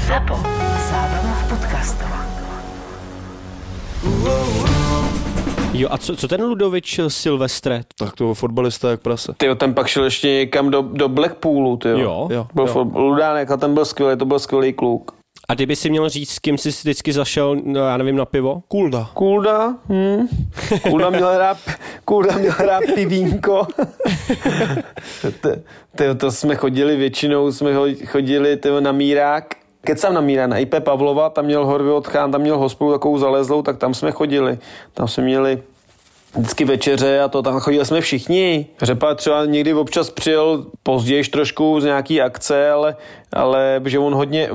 Zapo. Zábrná v podcastov. Jo, a co, co ten Ludovič Silvestre? Tak to fotbalista jak prase. Ty ten pak šel ještě někam do, do Blackpoolu, ty Jo. Jo. Byl fot- Ludánek a ten byl skvělý, to byl skvělý kluk. A kdyby si měl říct, s kým jsi vždycky zašel, no, já nevím, na pivo? Kulda. Kulda, hm. Kulda měl rád, Kulda měl rád pivínko. T- ty, to jsme chodili většinou, jsme ho- chodili ty, na Mírák. Kecám na Míra, IP Pavlova, tam měl Horvy Odchán, tam měl hospodu takovou zalezlou, tak tam jsme chodili. Tam jsme měli vždycky večeře a to tam chodili jsme všichni. Řepa třeba někdy občas přijel později trošku z nějaký akce, ale, ale že on hodně,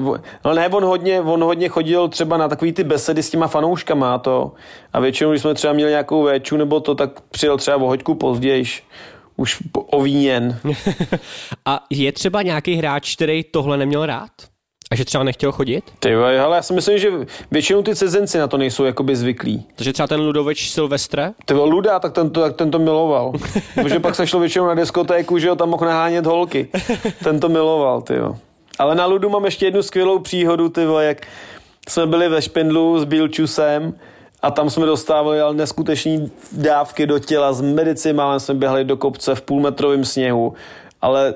no ne, on hodně, on hodně chodil třeba na takový ty besedy s těma fanouškama a to. A většinou, když jsme třeba měli nějakou véču nebo to, tak přijel třeba o hoďku později už ovíněn. A je třeba nějaký hráč, který tohle neměl rád? A že třeba nechtěl chodit? Ty jo, ale já si myslím, že většinou ty cizinci na to nejsou jakoby zvyklí. Takže třeba ten Ludovič Silvestre? Ty Luda, tak ten to, tak ten to miloval. Protože pak se šlo většinou na diskotéku, že jo, tam mohl nahánět holky. Ten to miloval, ty jo. Ale na Ludu mám ještě jednu skvělou příhodu, ty vole, jak jsme byli ve Špindlu s Bílčusem a tam jsme dostávali ale neskuteční dávky do těla s medicimálem, jsme běhali do kopce v půlmetrovém sněhu, ale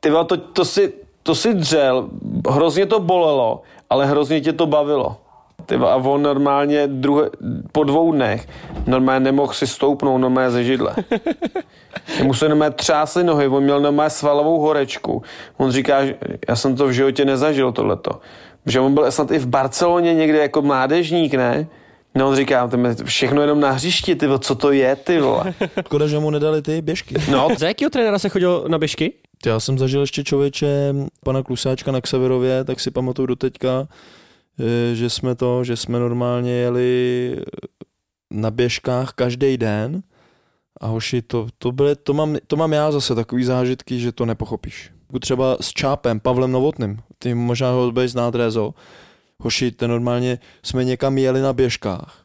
ty vole, to, to, si, to si dřel, hrozně to bolelo, ale hrozně tě to bavilo. Ty vole, a on normálně druhé, po dvou dnech normálně nemohl si stoupnout normálně ze židle. Mu se normálně třásly nohy, on měl normálně svalovou horečku. On říká, že já jsem to v životě nezažil tohleto. Že on byl snad i v Barceloně někde jako mládežník, ne? No on říká, všechno jenom na hřišti, ty co to je, ty vole. Škoda, že mu nedali ty běžky. No, Za jakého trenéra se chodil na běžky? Já jsem zažil ještě člověče pana Klusáčka na Ksaverově, tak si pamatuju do teďka, eh, že jsme to, že jsme normálně jeli na běžkách každý den a hoši, to, to, byly, to, mám, to mám já zase takový zážitky, že to nepochopíš. Třeba s Čápem, Pavlem Novotným, ty možná ho budeš znát, Rezo. Hoši, ten normálně jsme někam jeli na běžkách.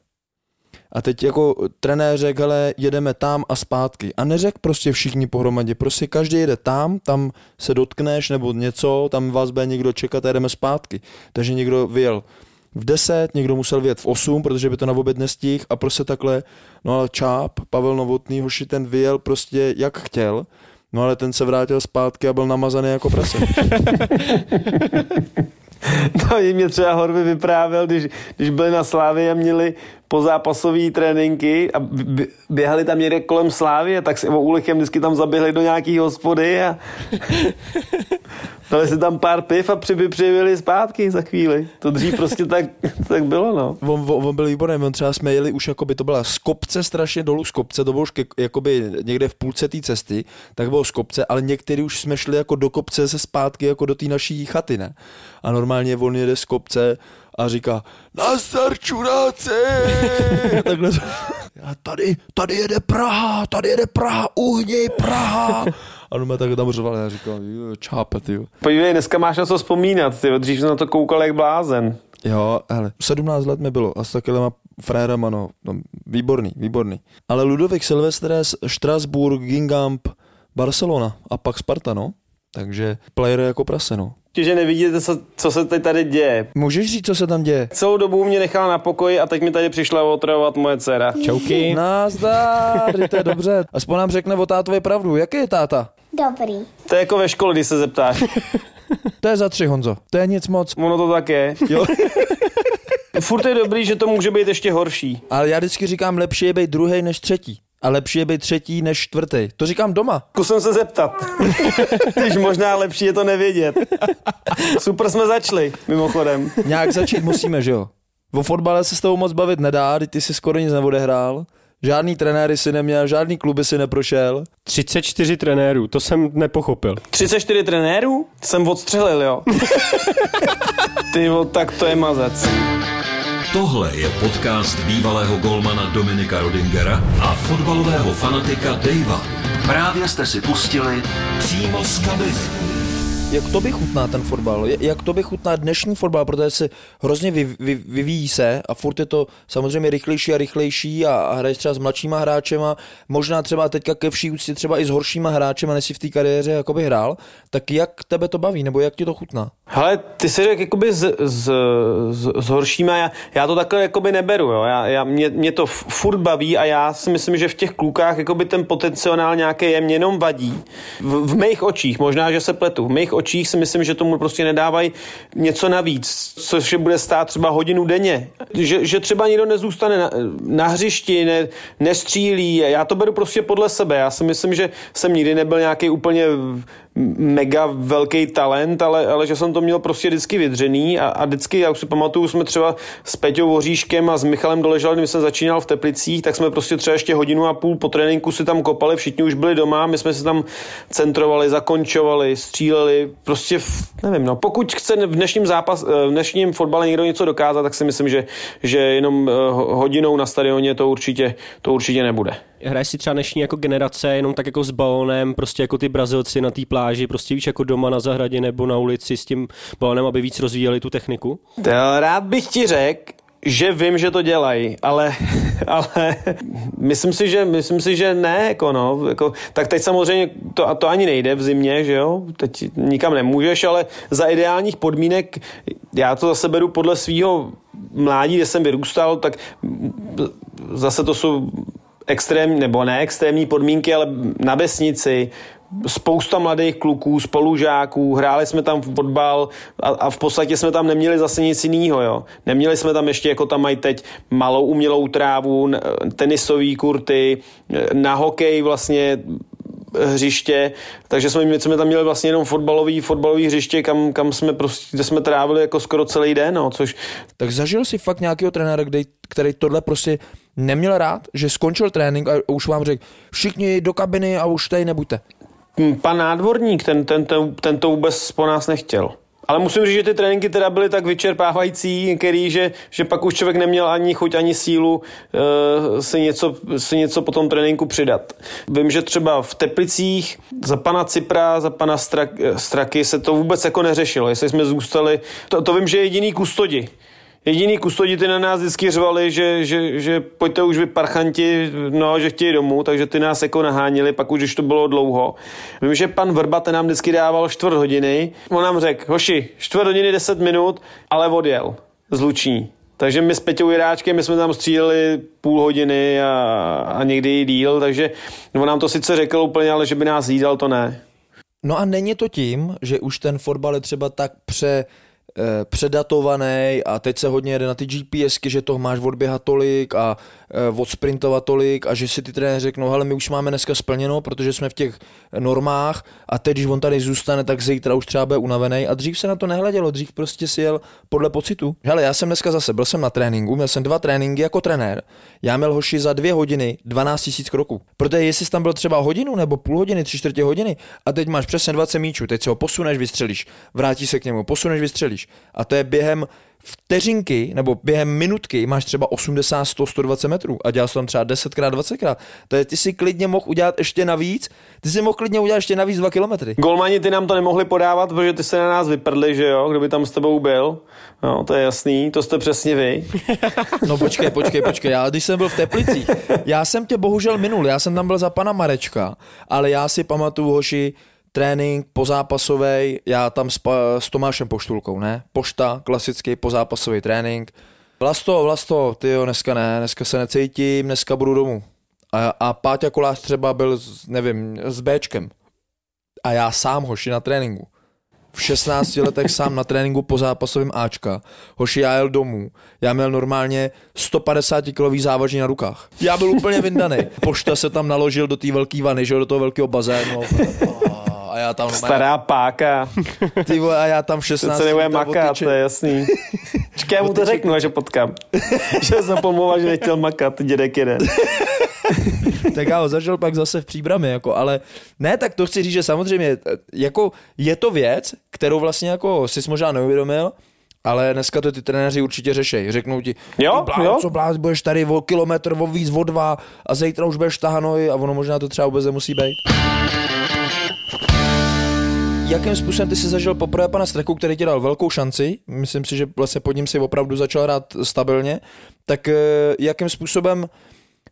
A teď jako trenér řekl, hele, jedeme tam a zpátky. A neřekl prostě všichni pohromadě, prostě každý jede tam, tam se dotkneš nebo něco, tam vás bude někdo čekat a jedeme zpátky. Takže někdo vyjel v 10, někdo musel vyjet v 8, protože by to na oběd nestihl a prostě takhle, no ale Čáp, Pavel Novotný, hoši ten vyjel prostě jak chtěl, no ale ten se vrátil zpátky a byl namazaný jako prase. No, i mě třeba Horvy vyprávěl, když, když byli na Slávě a měli pozápasové tréninky a běhali tam někde kolem Slávy tak si o úlechem vždycky tam zaběhli do nějaký hospody a dali si tam pár piv a přiby přijeli zpátky za chvíli. To dřív prostě tak, tak bylo, no. on, on, on byl výborný, on třeba jsme jeli už jakoby to byla z kopce strašně dolů z kopce, to bylo už ke, jakoby někde v půlce té cesty, tak bylo z kopce, ale některý už jsme šli jako do kopce se zpátky jako do té naší chaty, ne? A normálně on jede z kopce a říká, nazdar čuráci! A takhle to- a tady, tady jede Praha, tady jede Praha, uhněj Praha! A on mě tak tam řval, já říkal, čápe, ty. Podívej, dneska máš na co vzpomínat, ty. Dřív jsem na to koukal jak blázen. Jo, ale 17 let mi bylo a s takovýma frérama, no, no, výborný, výborný. Ale Ludovic Silvestres, Strasbourg, Gingamp, Barcelona a pak Sparta, no. Takže player jako prase, no. Že nevidíte, co, co se teď tady děje. Můžeš říct, co se tam děje? Celou dobu mě nechala na pokoji a teď mi tady přišla otravovat moje dcera. Čauky. Nazdar, to je dobře. Aspoň nám řekne o tátovi pravdu. Jaký je táta? Dobrý. To je jako ve škole, když se zeptáš. To je za tři, Honzo. To je nic moc. Ono to tak je. Jo. Furt je dobrý, že to může být ještě horší. Ale já vždycky říkám, lepší je být druhý než třetí. A lepší je být třetí než čtvrtý. To říkám doma. Zkusím se zeptat. Když možná lepší je to nevědět. Super jsme začali, mimochodem. Nějak začít musíme, že jo? O fotbale se s tebou moc bavit nedá, ty jsi skoro nic neodehrál. Žádný trenéry si neměl, žádný kluby si neprošel. 34 trenérů, to jsem nepochopil. 34 trenérů? Jsem odstřelil, jo. Ty tak to je mazec. Tohle je podcast bývalého golmana Dominika Rodingera a fotbalového fanatika Davea. Právě jste si pustili přímo z kabiny. Jak to by chutná ten fotbal? Jak to by chutná dnešní fotbal, protože se hrozně vy, vy, vyvíjí se a furt je to samozřejmě rychlejší a rychlejší a, a hraješ třeba s mladšíma hráčema, možná třeba teďka ke vší úctě třeba i s horšíma hráčema, než si v té kariéře jakoby hrál, tak jak tebe to baví, nebo jak ti to chutná? Hele, ty si řekl jakoby s, s, s, s horšíma, já, já to takhle jakoby neberu, jo. Já, já, mě, mě to furt baví a já si myslím, že v těch klukách jakoby ten potenciál nějaký je, mě jenom vadí. V, v mých očích, možná, že se pletu, v mých očích si myslím, že tomu prostě nedávají něco navíc, což je bude stát třeba hodinu denně. Že, že třeba nikdo nezůstane na, na hřišti, ne, nestřílí, já to beru prostě podle sebe. Já si myslím, že jsem nikdy nebyl nějaký úplně mega velký talent, ale, ale že jsem to měl prostě vždycky vydřený a, a vždycky, já už si pamatuju, jsme třeba s Peťou Voříškem a s Michalem Doležal, když jsem začínal v Teplicích, tak jsme prostě třeba ještě hodinu a půl po tréninku si tam kopali, všichni už byli doma, my jsme si tam centrovali, zakončovali, stříleli, prostě, nevím, no, pokud chce v dnešním zápas, v dnešním fotbale někdo něco dokázat, tak si myslím, že, že jenom hodinou na stadioně to určitě, to určitě nebude. Hraješ si třeba dnešní jako generace jenom tak jako s balónem, prostě jako ty Brazilci na té pláži, prostě víš jako doma na zahradě nebo na ulici s tím balónem, aby víc rozvíjeli tu techniku? To rád bych ti řekl, že vím, že to dělají, ale, ale myslím, si, že, myslím si, že ne, jako no, jako, tak teď samozřejmě to, a to ani nejde v zimě, že jo, teď nikam nemůžeš, ale za ideálních podmínek, já to zase beru podle svého mládí, kde jsem vyrůstal, tak zase to jsou extrémní, nebo ne extrémní podmínky, ale na vesnici, spousta mladých kluků, spolužáků, hráli jsme tam fotbal a, a v podstatě jsme tam neměli zase nic jiného, jo. Neměli jsme tam ještě, jako tam mají teď, malou umělou trávu, tenisové kurty, na hokej vlastně hřiště, takže jsme, my jsme tam měli vlastně jenom fotbalový, fotbalový hřiště, kam, kam jsme prostě, kde jsme trávili jako skoro celý den, no, což... Tak zažil si fakt nějakého trenéra, který, který tohle prostě neměl rád, že skončil trénink a už vám řekl, všichni do kabiny a už tady nebuďte. Pan nádvorník, ten, ten, ten, ten to vůbec po nás nechtěl. Ale musím říct, že ty tréninky teda byly tak vyčerpávající, který, že, že pak už člověk neměl ani chuť, ani sílu uh, si, něco, si něco po tom tréninku přidat. Vím, že třeba v Teplicích za pana Cipra, za pana Strak, Straky se to vůbec jako neřešilo, jestli jsme zůstali. To, to vím, že jediný kustodi Jediný kustodi ty na nás vždycky řvali, že, že, že pojďte už vy parchanti, no, že chtějí domů, takže ty nás jako nahánili, pak už, když to bylo dlouho. Vím, že pan Vrba ten nám vždycky dával čtvrt hodiny. On nám řekl, hoši, čtvrt hodiny, deset minut, ale odjel z Luční. Takže my s Peťou Jiráčkem, my jsme tam stříleli půl hodiny a, a někdy i díl, takže on nám to sice řekl úplně, ale že by nás jídal, to ne. No a není to tím, že už ten fotbal je třeba tak pře předatovaný a teď se hodně jede na ty GPSky, že toho máš odběhat tolik a odsprintovat tolik a že si ty trenéři řeknou, hele, my už máme dneska splněno, protože jsme v těch normách a teď, když on tady zůstane, tak zítra už třeba bude unavený a dřív se na to nehledělo, dřív prostě si jel podle pocitu. Hele, já jsem dneska zase, byl jsem na tréninku, měl jsem dva tréninky jako trenér, já měl hoši za dvě hodiny 12 000 kroků. Protože jestli jsi tam byl třeba hodinu nebo půl hodiny, tři čtvrtě hodiny a teď máš přesně 20 míčů, teď se ho posuneš, vystřelíš, vrátí se k němu, posuneš, vystřelíš. A to je během vteřinky nebo během minutky máš třeba 80, 100, 120 metrů a dělal jsem tam třeba 10krát, 20krát. To je, ty si klidně mohl udělat ještě navíc, ty si mohl klidně udělat ještě navíc 2 kilometry. Golmani ty nám to nemohli podávat, protože ty se na nás vyprdli, že jo, kdo by tam s tebou byl. No, to je jasný, to jste přesně vy. No počkej, počkej, počkej, já když jsem byl v Teplicích, já jsem tě bohužel minul, já jsem tam byl za pana Marečka, ale já si pamatuju, hoši, trénink pozápasový, já tam s, s Tomášem Poštulkou, ne? Pošta, klasický pozápasový trénink. Vlasto, Vlasto, ty jo, dneska ne, dneska se necítím, dneska budu domů. A, a Páťa Kolář třeba byl, s, nevím, s Bčkem. A já sám, hoši, na tréninku. V 16 letech sám na tréninku po zápasovém Ačka. Hoši, já jel domů. Já měl normálně 150 kilový závaží na rukách. Já byl úplně vyndaný. Pošta se tam naložil do té velké vany, že do toho velkého bazénu. A já tam Stará páka. ty vole, a já tam v Teď 16 se nebude makat, otyče- to je jasný. Čekaj, já mu to řeknu, až ho potkám. že jsem pomlouval, že nechtěl makat, dědek jeden. tak já ho zažil pak zase v příbrami, jako, ale ne, tak to chci říct, že samozřejmě jako je to věc, kterou vlastně jako si možná neuvědomil, ale dneska to ty trenéři určitě řešej. Řeknou ti, Jo, bláho, jo. co bláz, budeš tady o kilometr, o víc, o dva a zítra už budeš tahanoj a ono možná to třeba vůbec nemusí být. Jakým způsobem ty jsi zažil poprvé pana Streku, který ti dal velkou šanci, myslím si, že vlastně pod ním si opravdu začal hrát stabilně, tak eh, jakým způsobem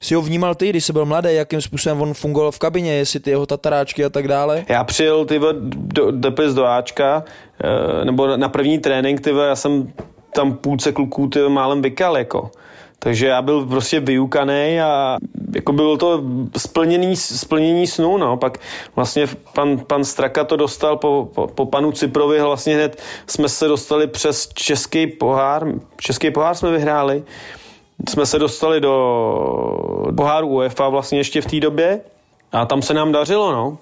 si ho vnímal ty, když jsi byl mladý, jakým způsobem on fungoval v kabině, jestli ty jeho tataráčky a tak dále? Já přijel ty do, depis do Ačka, eh, nebo na první trénink, ty já jsem tam půlce kluků ty málem vykal, jako. Takže já byl prostě vyukaný a jako bylo to splnění, splnění snu, no. Pak vlastně pan, pan Straka to dostal po, po, po panu Ciprovi, vlastně hned jsme se dostali přes český pohár, český pohár jsme vyhráli, jsme se dostali do poháru UEFA vlastně ještě v té době a tam se nám dařilo, no.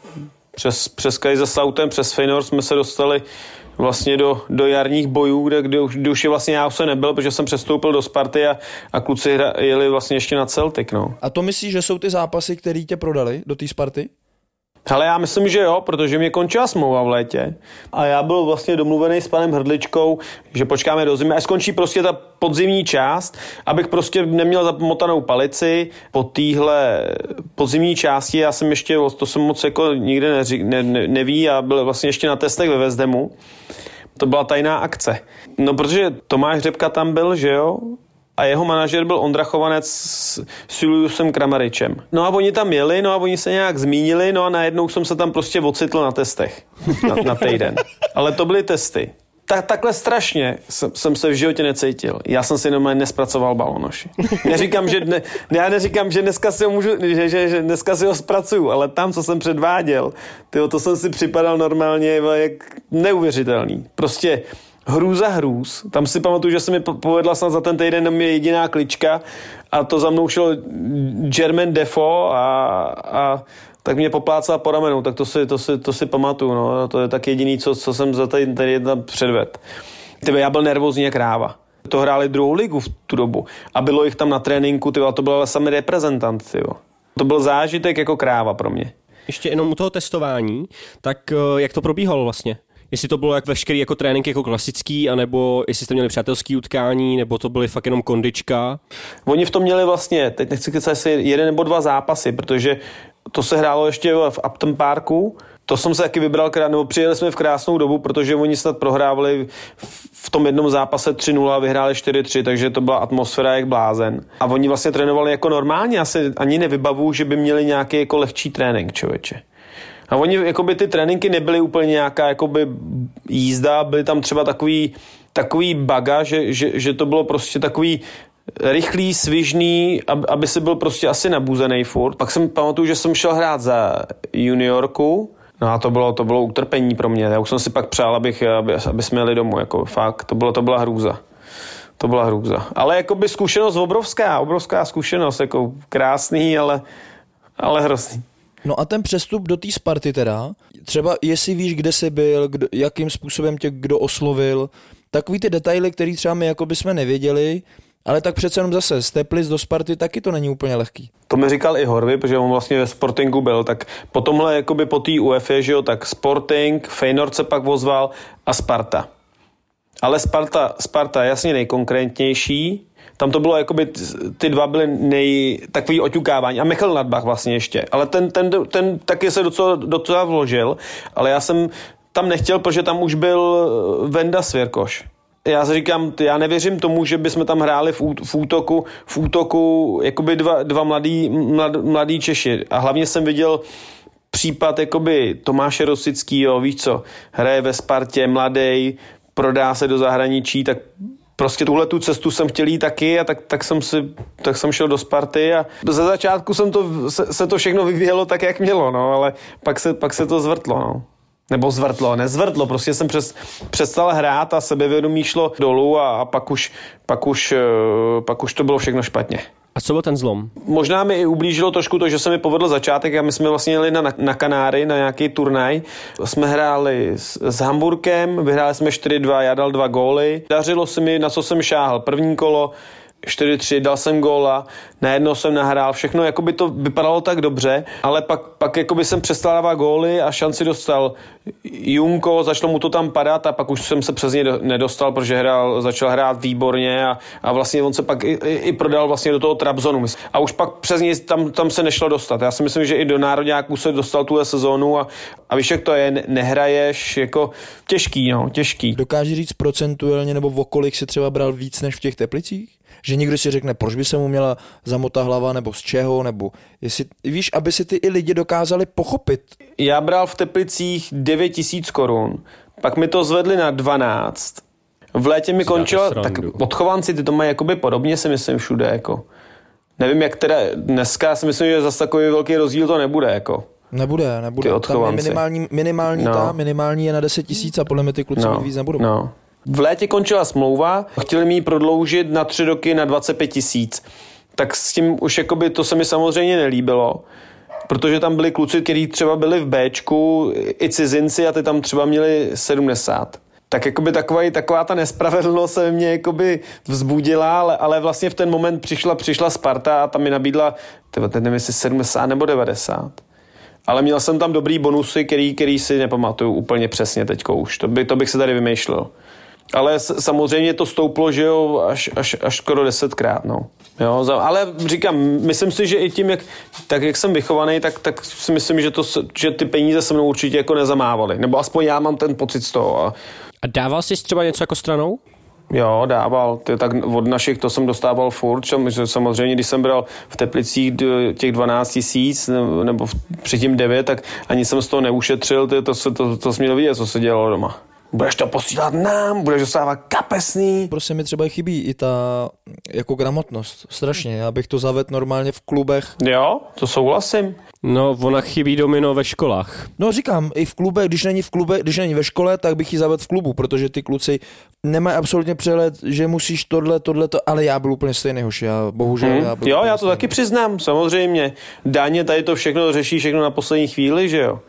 Přes, přes Kaiser Sautem, přes Feynor jsme se dostali vlastně do, do jarních bojů, kde, kde, už, kde už je vlastně já už se nebyl, protože jsem přestoupil do Sparty a, a kluci hra, jeli vlastně ještě na Celtic, no. A to myslíš, že jsou ty zápasy, které tě prodali do té Sparty? Ale já myslím, že jo, protože mě končila smlouva v létě. A já byl vlastně domluvený s panem Hrdličkou, že počkáme do zimy a skončí prostě ta podzimní část, abych prostě neměl zamotanou palici. Po téhle podzimní části, já jsem ještě, to jsem moc jako nikde neří, ne, ne, neví a byl vlastně ještě na testech ve Vezdemu, to byla tajná akce. No protože Tomáš Řepka tam byl, že jo, a jeho manažer byl Ondra Chovanec s, Juliusem Kramaričem. No a oni tam jeli, no a oni se nějak zmínili, no a najednou jsem se tam prostě ocitl na testech na, na týden. Ale to byly testy. Tak, takhle strašně jsem, jsem se v životě necítil. Já jsem si normálně nespracoval balonoši. Neříkám, že dne, já neříkám, že dneska si ho můžu, že, že, že dneska si ho zpracuju, ale tam, co jsem předváděl, tyjo, to jsem si připadal normálně jak neuvěřitelný. Prostě hrůza hrůz. Tam si pamatuju, že se mi po- povedla snad za ten týden je jediná klička a to za mnou šel German Defo a, a tak mě poplácal po ramenu, tak to si, to si, to si pamatuju, no. to je tak jediný, co, co jsem za tady, tady jedna předved. Tyve, já byl nervózní jak ráva. To hráli druhou ligu v tu dobu a bylo jich tam na tréninku, tyva, to byl ale sami reprezentant, tyva. To byl zážitek jako kráva pro mě. Ještě jenom u toho testování, tak eh, jak to probíhalo vlastně? Jestli to bylo jak veškerý jako trénink jako klasický, anebo jestli jste měli přátelský utkání, nebo to byly fakt jenom kondička. Oni v tom měli vlastně, teď nechci kecat, jestli jeden nebo dva zápasy, protože to se hrálo ještě v Upton Parku, to jsem se taky vybral, nebo přijeli jsme v krásnou dobu, protože oni snad prohrávali v- v tom jednom zápase 3-0 a vyhráli 4-3, takže to byla atmosféra jak blázen. A oni vlastně trénovali jako normálně, asi ani nevybavu, že by měli nějaký jako lehčí trénink, člověče. A oni, jakoby ty tréninky nebyly úplně nějaká jakoby jízda, byly tam třeba takový, takový baga, že, že, že to bylo prostě takový rychlý, svižný, aby, si byl prostě asi nabuzený furt. Pak jsem pamatuju, že jsem šel hrát za juniorku, No a to bylo, to bylo utrpení pro mě. Já už jsem si pak přál, abych, aby, aby jsme jeli domů. Jako fakt, to, bylo, to byla hrůza. To byla hrůza. Ale jakoby zkušenost obrovská, obrovská zkušenost, jako krásný, ale, ale hrozný. No a ten přestup do té Sparty teda, třeba jestli víš, kde jsi byl, kdo, jakým způsobem tě kdo oslovil, takový ty detaily, které třeba my jako jsme nevěděli, ale tak přece jenom zase z Teplic do Sparty taky to není úplně lehký. To mi říkal i Horvy, protože on vlastně ve Sportingu byl, tak po tomhle, jakoby po té UEFA, že jo, tak Sporting, Feyenoord se pak ozval a Sparta. ale Sparta, Sparta jasně nejkonkrétnější, tam to bylo, jakoby ty dva byly nej, takový oťukávání. A Michal Nadbach vlastně ještě. Ale ten, ten, ten taky se docela, docela vložil, ale já jsem tam nechtěl, protože tam už byl Venda Svěrkoš. Já si říkám, já nevěřím tomu, že bychom tam hráli v, v útoku, v útoku jakoby dva, dva mladý, mlad, mladý Češi. A hlavně jsem viděl případ jakoby Tomáše Rosickýho, víš co, hraje ve Spartě, mladý, prodá se do zahraničí, tak prostě tuhle tu cestu jsem chtěl jít taky a tak, tak, jsem, si, tak jsem šel do Sparty a ze začátku jsem to, se, se to všechno vyvíjelo tak, jak mělo, no, ale pak se, pak se to zvrtlo, no. Nebo zvrtlo, nezvrtlo, prostě jsem přes, přestal hrát a sebevědomí šlo dolů a, a pak, už, pak, už, eh, pak už to bylo všechno špatně. A co byl ten zlom? Možná mi i ublížilo trošku to, že se mi povedl začátek a my jsme vlastně jeli na, na Kanáry na nějaký turnaj. Jsme hráli s, s Hamburkem, vyhráli jsme 4-2, já dal dva góly. Dařilo se mi, na co jsem šáhl. První kolo 4-3, dal jsem góla, najednou jsem nahrál, všechno jako by to vypadalo tak dobře, ale pak, pak jako by jsem přestal dávat góly a šanci dostal Junko, začalo mu to tam padat a pak už jsem se přes něj nedostal, protože hrál, začal hrát výborně a, a vlastně on se pak i, i, i prodal vlastně do toho Trabzonu. A už pak přes něj tam, tam se nešlo dostat. Já si myslím, že i do národňáků se dostal tuhle sezónu a, a víš, jak to je, nehraješ, jako těžký, no, těžký. Dokáže říct procentuálně nebo o se třeba bral víc než v těch Teplicích? Že někdo si řekne, proč by se mu měla zamotat hlava, nebo z čeho, nebo jestli, víš, aby si ty i lidi dokázali pochopit. Já bral v Teplicích 9 tisíc korun, pak mi to zvedli na 12. V létě mi končilo, tak odchovanci ty to mají jakoby podobně, si myslím všude, jako. Nevím, jak teda dneska, si myslím, že zase takový velký rozdíl to nebude, jako. Nebude, nebude. Tam je minimální, minimální no. ta, minimální je na 10 tisíc a podle mě ty kluci no. víc nebudou. No. V létě končila smlouva, chtěli mi ji prodloužit na tři roky na 25 tisíc. Tak s tím už jakoby to se mi samozřejmě nelíbilo, protože tam byli kluci, kteří třeba byli v Bčku, i cizinci a ty tam třeba měli 70 tak jakoby taková, taková ta nespravedlnost se mě jakoby vzbudila, ale, ale vlastně v ten moment přišla, přišla Sparta a tam mi nabídla, teď nevím, jestli 70 nebo 90. Ale měl jsem tam dobrý bonusy, který, který si nepamatuju úplně přesně teďko už. To, by, to bych se tady vymýšlel. Ale samozřejmě to stouplo, že jo, až, až, až skoro desetkrát, no. Jo, ale říkám, myslím si, že i tím, jak, tak jak jsem vychovaný, tak, tak si myslím, že, to, že ty peníze se mnou určitě jako nezamávaly. Nebo aspoň já mám ten pocit z toho. A, a dával jsi třeba něco jako stranou? Jo, dával. Ty, tak od našich to jsem dostával furt. Samozřejmě, když jsem bral v Teplicích těch 12 tisíc nebo předtím 9, tak ani jsem z toho neušetřil. Ty, to, to, to, to jsi měl vidět, co se dělalo doma budeš to posílat nám, budeš dostávat kapesný. Prostě mi třeba chybí i ta jako gramotnost, strašně, já bych to zavedl normálně v klubech. Jo, to souhlasím. No, ona chybí domino ve školách. No říkám, i v klube, když není v klube, když není ve škole, tak bych ji zavedl v klubu, protože ty kluci nemají absolutně přehled, že musíš tohle, tohle, to, ale já byl úplně stejný hoš, já bohužel. Hmm. Já byl jo, já to stejný. taky přiznám, samozřejmě. Dáně tady to všechno řeší všechno na poslední chvíli, že jo.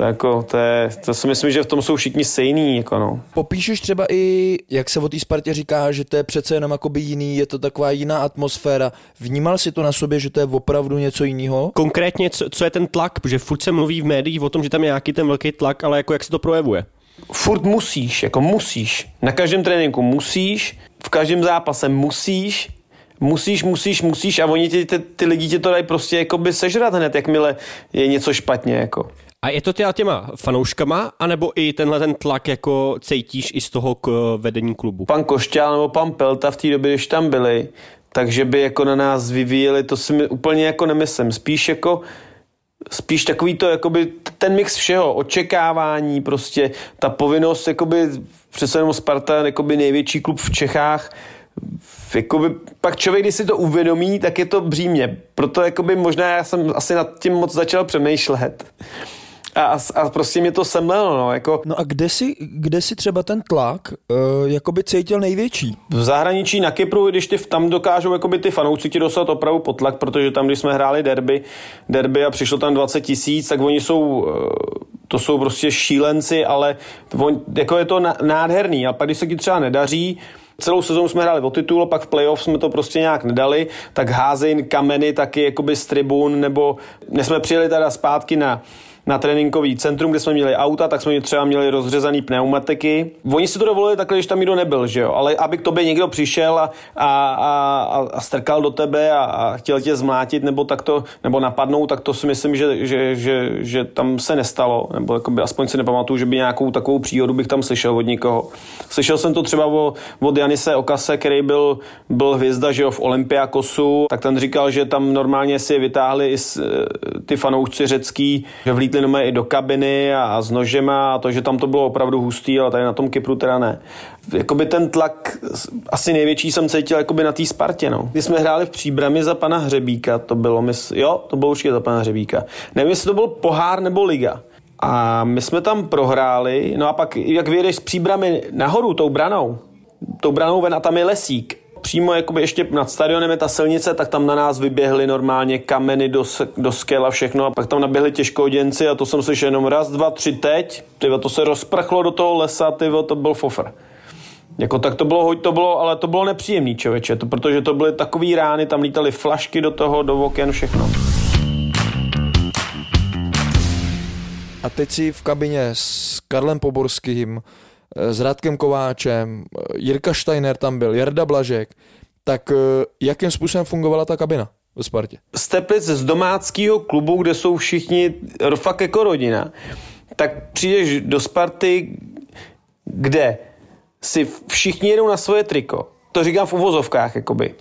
To, jako, to, je, to si myslím, že v tom jsou všichni stejný. Jako no. Popíšeš třeba i, jak se o té Spartě říká, že to je přece jenom jakoby jiný, je to taková jiná atmosféra. Vnímal si to na sobě, že to je opravdu něco jiného? Konkrétně, co, co je ten tlak? Protože furt se mluví v médiích o tom, že tam je nějaký ten velký tlak, ale jako jak se to projevuje? Furt musíš, jako musíš. Na každém tréninku musíš, v každém zápase musíš, musíš, musíš, musíš a oni ty, ty, ty lidi ti to dají prostě jako by sežrat hned, jakmile je něco špatně. Jako. A je to těma těma fanouškama, anebo i tenhle ten tlak jako cítíš i z toho k vedení klubu? Pan Košťál nebo pan Pelta v té době, když tam byli, takže by jako na nás vyvíjeli, to si mi úplně jako nemyslím. Spíš jako spíš takový to, jakoby ten mix všeho, očekávání, prostě ta povinnost, jakoby přece jenom Sparta, jakoby největší klub v Čechách, jakoby, pak člověk, když si to uvědomí, tak je to břímě. Proto jakoby možná já jsem asi nad tím moc začal přemýšlet a, a prostě mě to semlelo, no, jako. No a kde si, kde si třeba ten tlak uh, jakoby cítil největší? V zahraničí na Kypru, když ty tam dokážou jakoby ty fanoušci ti dostat opravdu potlak, protože tam, když jsme hráli derby, derby a přišlo tam 20 tisíc, tak oni jsou, uh, to jsou prostě šílenci, ale on, jako je to nádherný. A pak, když se ti třeba nedaří, celou sezónu jsme hráli o titul, pak v playoff jsme to prostě nějak nedali, tak házejn kameny taky jakoby z tribun, nebo my jsme přijeli teda zpátky na na tréninkový centrum, kde jsme měli auta, tak jsme třeba měli rozřezaný pneumatiky. Oni si to dovolili takhle, když tam nikdo nebyl, že jo? Ale aby k tobě někdo přišel a, a, a, a strkal do tebe a, a chtěl tě zmlátit nebo takto, nebo napadnout, tak to si myslím, že, že, že, že tam se nestalo. Nebo jakoby, aspoň si nepamatuju, že by nějakou takovou příhodu bych tam slyšel od nikoho. Slyšel jsem to třeba o, od Janise Okase, který byl, byl hvězda, že jo, v Olympiakosu, tak ten říkal, že tam normálně si vytáhli i s, ty fanoušci řecký, že vlítli nové i do kabiny a, a s nožema a to, že tam to bylo opravdu hustý, ale tady na tom Kypru teda ne. Jakoby ten tlak asi největší jsem cítil jakoby na té Spartě, no. Když jsme hráli v příbrami za pana Hřebíka, to bylo, mys... jo, to bylo určitě za pana Hřebíka. Nevím, jestli to byl pohár nebo liga. A my jsme tam prohráli, no a pak, jak vyjedeš s příbramy nahoru tou branou, tou branou ven a tam je lesík, přímo jakoby ještě nad stadionem je ta silnice, tak tam na nás vyběhly normálně kameny do, do skel a všechno a pak tam naběhli těžkoděnci a to jsem slyšel jenom raz, dva, tři teď, tyvo, to se rozprchlo do toho lesa, tyvo, to byl fofr. Jako tak to bylo, to bylo, ale to bylo nepříjemný člověče, to, protože to byly takový rány, tam lítaly flašky do toho, do oken, všechno. A teď si v kabině s Karlem Poborským, s Radkem Kováčem, eh, Jirka Steiner tam byl, Jarda Blažek, tak eh, jakým způsobem fungovala ta kabina ve Spartě? Steplic z domáckého klubu, kde jsou všichni fakt jako rodina, tak přijdeš do Sparty, kde si všichni jedou na svoje triko. To říkám v uvozovkách, jakoby.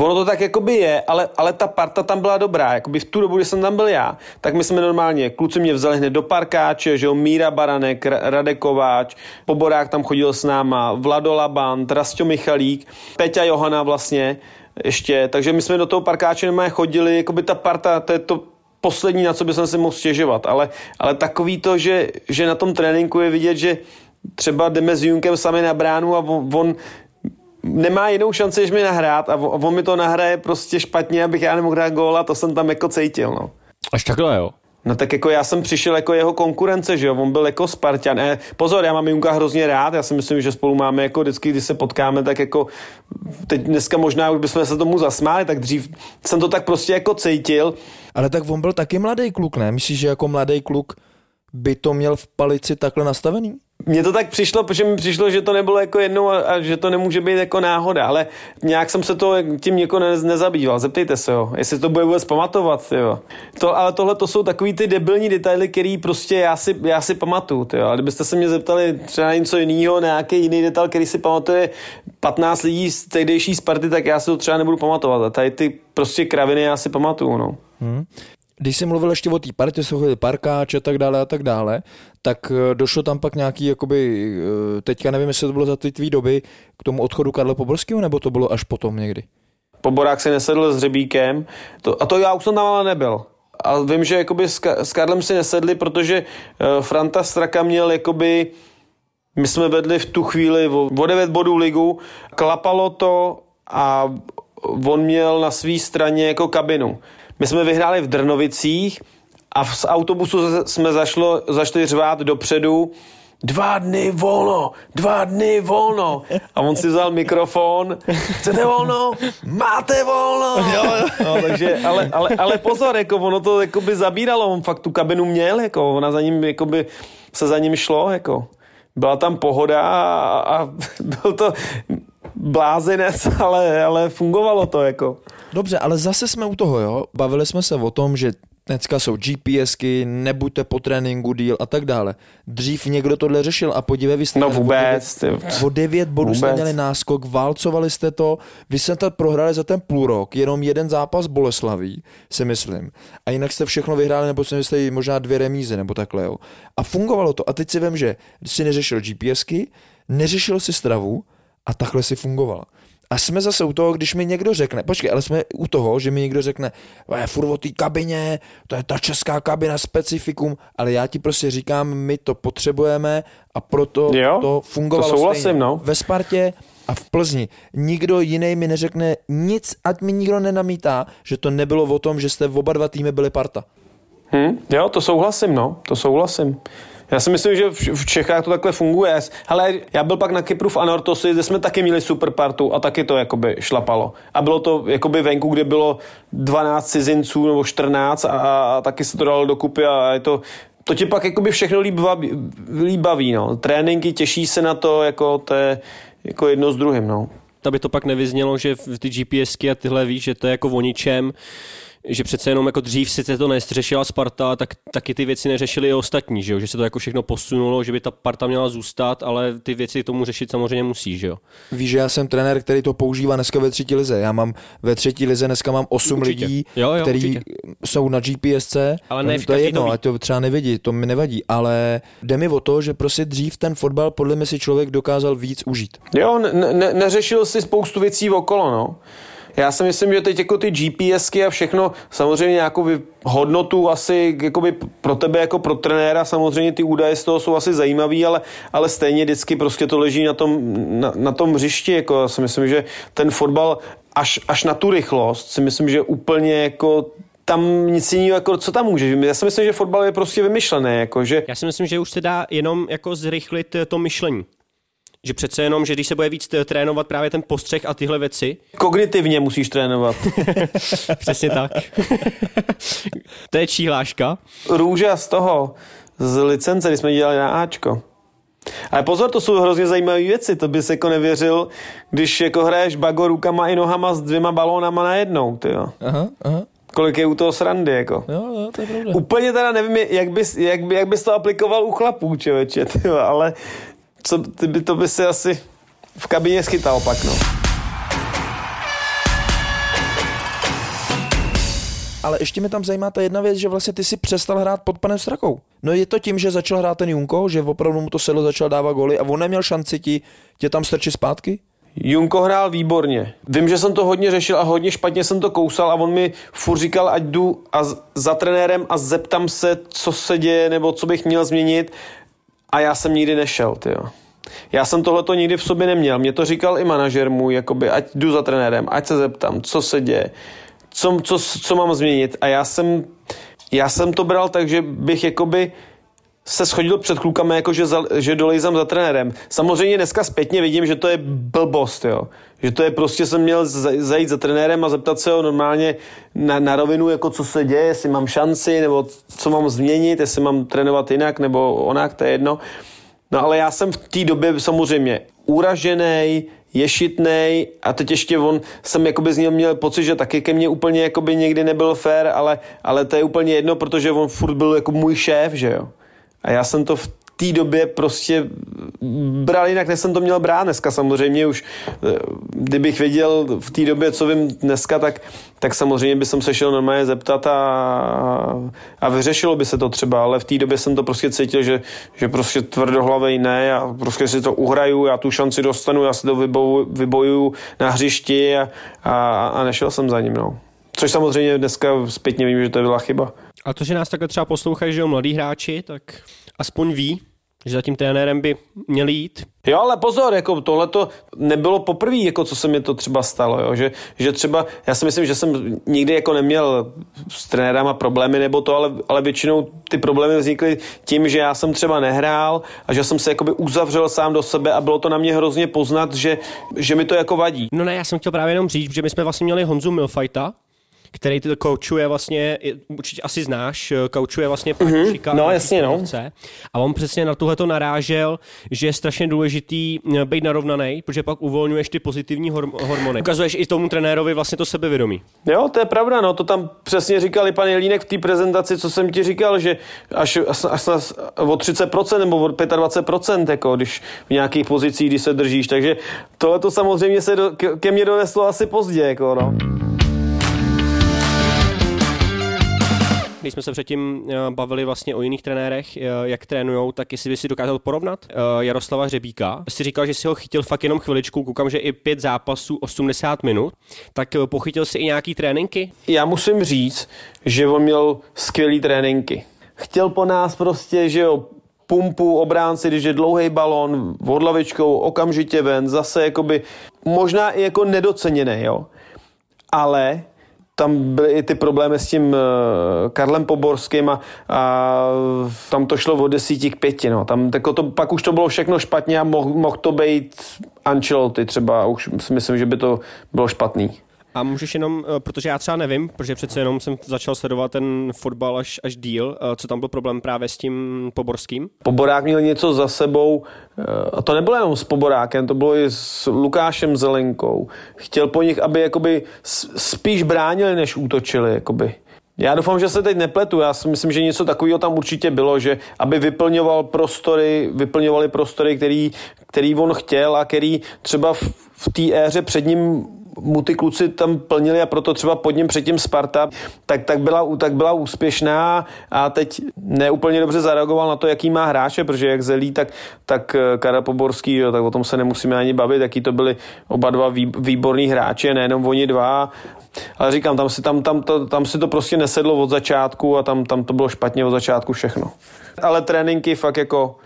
Ono to tak jakoby je, ale, ale ta parta tam byla dobrá. Jakoby v tu dobu, kdy jsem tam byl já, tak my jsme normálně, kluci mě vzali hned do parkáče, že jo, Míra Baranek, Radek Kováč, Poborák tam chodil s náma, Vlado Laban, Rastio Michalík, Peťa Johana vlastně ještě, takže my jsme do toho parkáče normálně chodili, jakoby ta parta, to je to poslední, na co by se mohl stěžovat, ale, ale takový to, že, že na tom tréninku je vidět, že třeba jdeme s Junkem sami na bránu a on, on nemá jinou šanci, než mi nahrát a on mi to nahraje prostě špatně, abych já nemohl hrát gól a to jsem tam jako cítil, no. Až takhle, jo? No tak jako já jsem přišel jako jeho konkurence, že jo, on byl jako Spartan. Eh, pozor, já mám Junka hrozně rád, já si myslím, že spolu máme jako vždycky, když se potkáme, tak jako teď dneska možná už bychom se tomu zasmáli, tak dřív jsem to tak prostě jako cítil. Ale tak on byl taky mladý kluk, ne? Myslíš, že jako mladý kluk by to měl v palici takhle nastavený? Mně to tak přišlo, protože mi přišlo, že to nebylo jako jednou a, a že to nemůže být jako náhoda, ale nějak jsem se to tím jako ne, nezabýval. Zeptejte se jo, jestli to bude vůbec pamatovat, jo. To, ale tohle to jsou takový ty debilní detaily, který prostě já si, já si pamatuju, jo. A kdybyste se mě zeptali třeba něco jiného, nějaký jiný detail, který si pamatuje 15 lidí z tehdejší Sparty, tak já si to třeba nebudu pamatovat. A tady ty prostě kraviny já si pamatuju, no. Hmm když jsi mluvil ještě o té partě, se chodili parkáč a tak dále a tak dále, tak eh, došlo tam pak nějaký, jakoby, eh, teďka nevím, jestli to bylo za ty tvý doby, k tomu odchodu Karla Poborského, nebo to bylo až potom někdy? Poborák si nesedl s Řebíkem, to, a to já už jsem tam ale nebyl. A vím, že jakoby s, s Karlem si nesedli, protože uh, Franta Straka měl jakoby, my jsme vedli v tu chvíli o 9 bodů ligu, klapalo to a on měl na své straně jako kabinu. My jsme vyhráli v Drnovicích a z autobusu jsme zašlo, zašli řvát dopředu dva dny volno, dva dny volno. A on si vzal mikrofon, chcete volno? Máte volno! Jo, jo. No, takže, ale, ale, ale pozor, jako ono to by zabíralo, on fakt tu kabinu měl, jako ona za ním, jakoby, se za ním šlo, jako. Byla tam pohoda a, a byl to blázinec, ale, ale fungovalo to, jako. Dobře, ale zase jsme u toho, jo. Bavili jsme se o tom, že dneska jsou GPSky, nebuďte po tréninku díl a tak dále. Dřív někdo tohle řešil a podívej, vy jste no vůbec, o 9 bodů vůbec. jste měli náskok, válcovali jste to, vy jste to prohráli za ten půl rok, jenom jeden zápas Boleslaví, si myslím. A jinak jste všechno vyhráli, nebo jste možná dvě remízy, nebo takhle, jo. A fungovalo to. A teď si vím, že si neřešil GPSky, neřešil si stravu a takhle si fungovala. A jsme zase u toho, když mi někdo řekne, počkej, ale jsme u toho, že mi někdo řekne, je furt o té kabině, to je ta česká kabina specifikum, ale já ti prostě říkám, my to potřebujeme a proto jo, to fungovalo to souhlasím, stejně. No. Ve Spartě a v Plzni. Nikdo jiný mi neřekne nic, ať mi nikdo nenamítá, že to nebylo o tom, že jste v oba dva týmy byli parta. Hmm, jo, to souhlasím, no, to souhlasím. Já si myslím, že v Čechách to takhle funguje. Ale já byl pak na Kypru v Anortosi, kde jsme taky měli super partu a taky to jakoby šlapalo. A bylo to jakoby venku, kde bylo 12 cizinců nebo 14 a, a taky se to dalo dokupy a je to to tě pak jakoby všechno líp baví, líp baví no. Tréninky, těší se na to, jako to je jako jedno s druhým, no. Aby to pak nevyznělo, že ty GPSky a tyhle víš, že to je jako o ničem, že přece jenom jako dřív sice to nestřešila Sparta, tak taky ty věci neřešili i ostatní, že, jo? že se to jako všechno posunulo, že by ta parta měla zůstat, ale ty věci tomu řešit samozřejmě musí, že jo. Víš, že já jsem trenér, který to používá dneska ve třetí lize. Já mám ve třetí lize dneska mám osm Určitě. lidí, Jo, jo, kteří určitě. jsou na GPSC. Ale ne to je jedno, to ví. ať to třeba nevidí, to mi nevadí, ale jde mi o to, že prostě dřív ten fotbal podle mě si člověk dokázal víc užít. Jo, ne, ne, neřešil si spoustu věcí okolo, no. Já si myslím, že teď jako ty GPSky a všechno, samozřejmě nějakou vy- hodnotu asi jakoby pro tebe jako pro trenéra, samozřejmě ty údaje z toho jsou asi zajímavý, ale, ale stejně vždycky prostě to leží na tom, na, na tom hřišti, jako já si myslím, že ten fotbal až, až na tu rychlost si myslím, že úplně jako tam nic jiného, jako co tam může. Já si myslím, že fotbal je prostě vymyšlený, jako že Já si myslím, že už se dá jenom jako zrychlit to myšlení. Že přece jenom, že když se bude víc trénovat právě ten postřeh a tyhle věci, kognitivně musíš trénovat. přesně tak. to je čí hláška. Růža z toho, z licence, kdy jsme dělali na Ačko. Ale pozor, to jsou hrozně zajímavé věci, to bys jako nevěřil, když jako hraješ bago rukama i nohama s dvěma balónama najednou, ty jo. Aha, aha, Kolik je u toho srandy, jako. jo, jo, to je pravda. Úplně teda nevím, jak bys, jak, by- jak bys to aplikoval u chlapů, člověče, ty jo, ale co, ty by, to by si asi v kabině schytal pak, no. Ale ještě mi tam zajímá ta jedna věc, že vlastně ty si přestal hrát pod panem Strakou. No je to tím, že začal hrát ten Junko, že opravdu mu to sedlo, začal dávat goly a on neměl šanci ti, tě tam strčit zpátky? Junko hrál výborně. Vím, že jsem to hodně řešil a hodně špatně jsem to kousal a on mi furt říkal, ať jdu a za trenérem a zeptám se, co se děje nebo co bych měl změnit a já jsem nikdy nešel, tyjo. Já jsem tohleto nikdy v sobě neměl. Mě to říkal i manažer můj, jakoby, ať jdu za trenérem, ať se zeptám, co se děje, co, co, co mám změnit. A já jsem, já jsem to bral tak, že bych jakoby se schodil před klukama, jako že, za, že dolejzám za trenérem. Samozřejmě dneska zpětně vidím, že to je blbost, jo. Že to je prostě, jsem měl za- zajít za trenérem a zeptat se ho normálně na, na rovinu, jako co se děje, jestli mám šanci, nebo co mám změnit, jestli mám trénovat jinak, nebo onak, to je jedno. No ale já jsem v té době samozřejmě uražený, ješitnej a teď ještě on, jsem jakoby z něho měl pocit, že taky ke mně úplně jakoby někdy nebyl fair, ale, ale to je úplně jedno, protože on furt byl jako můj šéf, že jo. A já jsem to v té době prostě bral jinak, než jsem to měl brát dneska samozřejmě už. eh, Kdybych věděl v té době, co vím dneska, tak, tak samozřejmě by jsem se šel normálně zeptat a, a vyřešilo by se to třeba, ale v té době jsem to prostě cítil, že, že prostě tvrdohlavej ne, já prostě si to uhraju, já tu šanci dostanu, já si to vyboju, vybojuju na hřišti a, a, a nešel jsem za ním, no. Což samozřejmě dneska zpětně vím, že to byla chyba. A to, že nás takhle třeba poslouchají, že jo, mladí hráči, tak aspoň ví, že za tím trenérem by měli jít. Jo, ale pozor, jako tohle to nebylo poprvé, jako co se mi to třeba stalo, jo? Že, že třeba, já si myslím, že jsem nikdy jako neměl s trenérama problémy nebo to, ale, ale většinou ty problémy vznikly tím, že já jsem třeba nehrál a že jsem se jakoby uzavřel sám do sebe a bylo to na mě hrozně poznat, že, že mi to jako vadí. No ne, já jsem chtěl právě jenom říct, že my jsme vlastně měli Honzu Milfajta, který to koučuje vlastně, určitě asi znáš, koučuje vlastně Pačíka. No, jasně, no. A on přesně na tohle to narážel, že je strašně důležitý eh, být narovnaný, protože pak uvolňuješ ty pozitivní horm- hormony. Ukazuješ i tomu trenérovi vlastně to sebevědomí. Jo, to je pravda, no, to tam přesně říkal i pan Jelínek v té prezentaci, co jsem ti říkal, že až, až, až na- o 30% nebo o 25%, jako když v nějakých pozicích, když se držíš, takže tohle to samozřejmě se do, ke, ke mně doneslo asi pozdě, jako no. Když jsme se předtím eh, bavili vlastně o jiných trenérech, eh, jak trénujou, tak jestli by si dokázal porovnat eh, Jaroslava Hřebíka. Jsi říkal, že si ho chytil fakt jenom chviličku, koukám, že i pět zápasů 80 minut, tak pochytil si i nějaký tréninky? Já musím říct, že on měl skvělý tréninky. Chtěl po nás prostě, že jo, pumpu obránci, když je dlouhý balon, odlavičkou, okamžitě ven, zase jakoby, možná i jako nedoceněný, jo. Ale tam byly i ty problémy s tím uh, Karlem Poborským a, a tam to šlo od desíti k pěti, no. Tam, jako to, pak už to bylo všechno špatně a mohl mohl to být Ancelotti třeba, už si myslím, že by to bylo špatný. A můžeš jenom, eh, protože já třeba nevím, protože přece jenom jsem začal sledovat ten fotbal až, až díl, eh, co tam byl problém právě s tím Poborským? Poborák měl něco za sebou, eh, a to nebylo jenom s Poborákem, to bylo i s Lukášem Zelenkou. Chtěl po nich, aby jakoby spíš bránili, než útočili. Jakoby. Já doufám, že se teď nepletu. Já si myslím, že něco takového tam určitě bylo, že aby vyplňoval prostory, vyplňovali prostory, který, který on chtěl a který třeba v, v té éře před ním mu ty kluci tam plnili a proto třeba pod ním předtím Sparta, tak, tak, byla, tak byla úspěšná a teď neúplně dobře zareagoval na to, jaký má hráče, protože jak Zelí, tak, tak eh, Karel Poborský, jo, tak o tom se nemusíme ani bavit, jaký to byli oba dva výborní hráči, nejenom oni dva. Ale říkám, tam si, tam, tam, to, tam si to prostě nesedlo od začátku a tam, tam to bylo špatně od začátku všechno. Ale tréninky fakt jako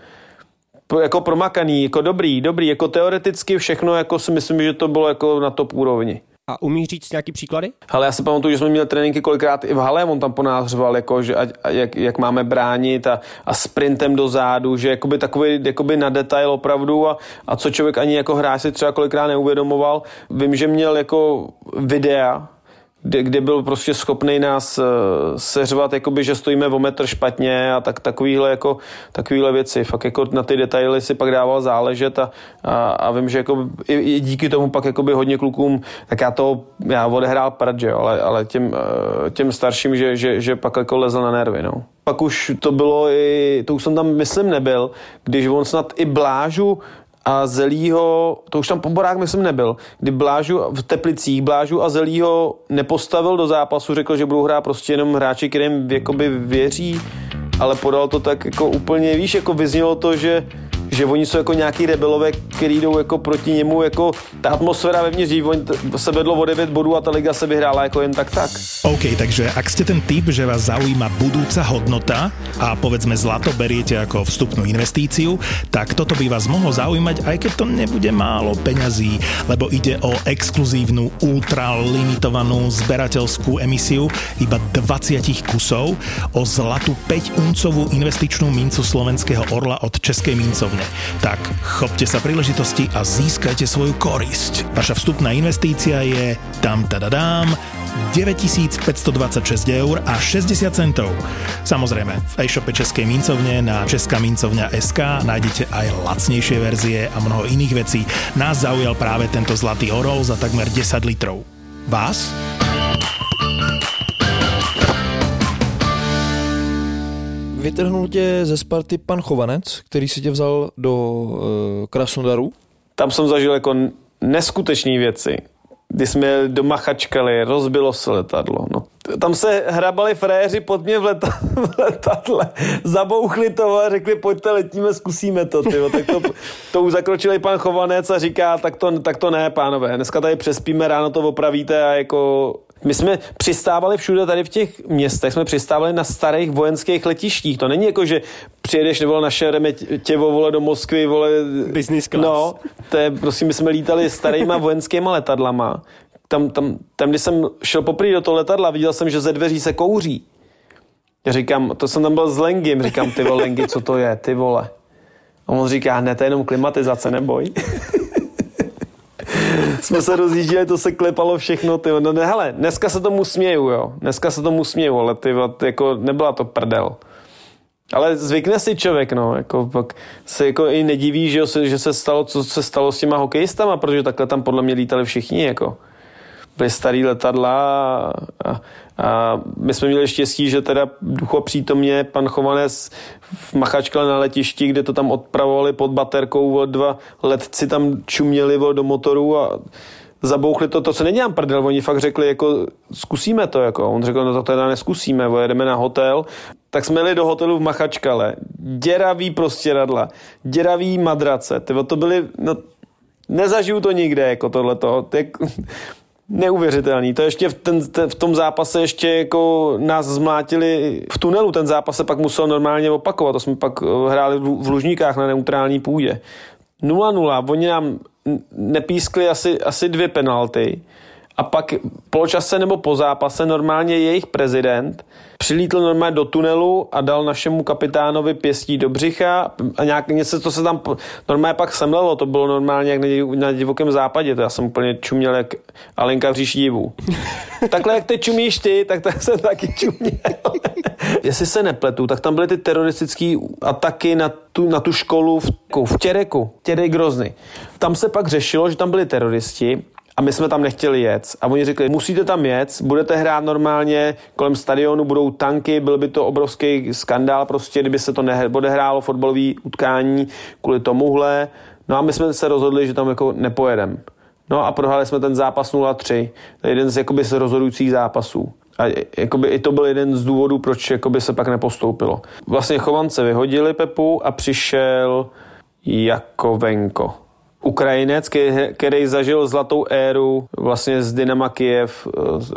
jako promakaný, jako dobrý, dobrý, jako teoreticky všechno, jako si myslím, že to bylo jako na top úrovni. A umíš říct nějaký příklady? Ale já si pamatuju, že jsme měli tréninky kolikrát i v hale, on tam po nás řval, jako, že a, a jak, jak, máme bránit a, a sprintem do zádu, že jakoby takový jakoby na detail opravdu a, a co člověk ani jako hráč si třeba kolikrát neuvědomoval. Vím, že měl jako videa, kde, kde byl prostě schopný nás uh, seřvat, jakoby, že stojíme o metr špatně a tak, takovýhle, jako, takovýhle věci. Fakt jako na ty detaily si pak dával záležet a, a, a vím, že jako, i, i, díky tomu pak jakoby hodně klukům, tak já to, já odehrál prd, že ale, ale těm, uh, těm starším, že, že, že pak jako lezl na nervy, no. Pak už to bylo i, to už jsem tam myslím nebyl, když on snad i Blážu a Zelího, to už tam Poborák myslím nebyl, kdy Blážu v Teplicích, Blážu a Zelího nepostavil do zápasu, řekl, že budou hrát prostě jenom hráči, kterým jakoby věří, ale podal to tak jako úplně, víš, jako vyznělo to, že že oni jsou jako nějaký rebelové, který jdou jako proti němu, jako ta atmosféra vevnitř, oni se vedlo o 9 bodů a ta liga se vyhrála jako jen tak tak. OK, takže ak ste ten typ, že vás zaujíma budúca hodnota a povedzme zlato beriete ako vstupnú investíciu, tak toto by vás mohlo zaujímať, aj keď to nebude málo peňazí, lebo ide o exkluzívnu ultralimitovanú zberateľskú emisiu iba 20 kusov o zlatú 5-uncovú investičnú mincu slovenského orla od Českej mincovne. Tak chopte sa príležitosti a získajte svoju korisť. Vaša vstupná investícia je tam tadadám 9526 eur a 60 centov. Samozrejme, v e-shope Českej mincovne na Česká mincovňa SK nájdete aj lacnejšie verzie a mnoho iných vecí. Nás zaujal práve tento zlatý orol za takmer 10 litrov. Vás? Vytrhnul tě ze Sparty pan Chovanec, který si tě vzal do uh, Krasnodaru. Tam jsem zažil jako neskutečné věci. Kdy jsme doma chačkali, rozbilo se letadlo. No. Tam se hrabali fréři pod mě v, leta, v letadle, zabouchli to a řekli, pojďte, letíme, zkusíme to. Tyjo. Tak to, to už zakročil pan Chovanec a říká, tak to, tak to ne, pánové, dneska tady přespíme, ráno to opravíte a jako my jsme přistávali všude tady v těch městech, jsme přistávali na starých vojenských letištích. To není jako, že přijedeš nebo na šereme tě vole do Moskvy, vole... Business class. No, to je, prosím, my jsme lítali starýma vojenskýma letadlama. Tam, tam, tam, když jsem šel poprvé do toho letadla, viděl jsem, že ze dveří se kouří. Já říkám, to jsem tam byl s Lengim, říkám, ty vole, Lengi, co to je, ty vole. A on říká, ne, to je jenom klimatizace, neboj. Jsme se rozjížděli, to se klepalo všechno, ty. No ne, hele, dneska se tomu směju, jo. Dneska se tomu směju, ale ty, jako nebyla to prdel. Ale zvykne si člověk, no, jako pak se jako i nediví, že, že se stalo, co se stalo s těma hokejistama, protože takhle tam podle mě lítali všichni, jako byly starý letadla a, a, my jsme měli štěstí, že teda ducho přítomně pan Chovanec v Machačkale na letišti, kde to tam odpravovali pod baterkou, dva letci tam čuměli do motoru a zabouchli to, to co nedělám prdel, oni fakt řekli, jako zkusíme to, jako. on řekl, no to teda neskusíme, jedeme na hotel, tak jsme jeli do hotelu v Machačkale, děravý prostě radla, děravý madrace, tyvo, to byly, no, nezažiju to nikde, jako tohleto, jak, neuvěřitelný. To ještě v, ten, ten, v tom zápase ještě jako nás zmlátili v tunelu. Ten zápas se pak musel normálně opakovat. To jsme pak eh, hráli v, v Lužníkách na neutrální půdě. 0-0. Oni nám nepískli asi, asi dvě penalty a pak poločase nebo po zápase normálně jejich prezident přilítl normálně do tunelu a dal našemu kapitánovi pěstí do břicha a nějak něco, to se tam normálně pak semlelo, to bylo normálně jak na divokém západě, to já jsem úplně čuměl jak Alenka v říši divů. Takhle jak ty čumíš ty, tak tak jsem taky čuměl. Jestli se nepletu, tak tam byly ty teroristické ataky na tu, na tu školu v, v Těreku, Těrej Grozny. Tam se pak řešilo, že tam byli teroristi a my jsme tam nechtěli jet. A oni řekli, musíte tam jet, budete hrát normálně, kolem stadionu budou tanky, byl by to obrovský skandál prostě, kdyby se to odehrálo fotbalové utkání kvůli tomuhle. No a my jsme se rozhodli, že tam jako nepojedeme. No a prohráli jsme ten zápas 0-3. To je jeden z jakoby z rozhodujících zápasů. A jakoby i to byl jeden z důvodů, proč jakoby se pak nepostoupilo. Vlastně Chovance vyhodili Pepu a přišel Jakovenko. Ukrajinec, který zažil zlatou éru vlastně z Dynama Kiev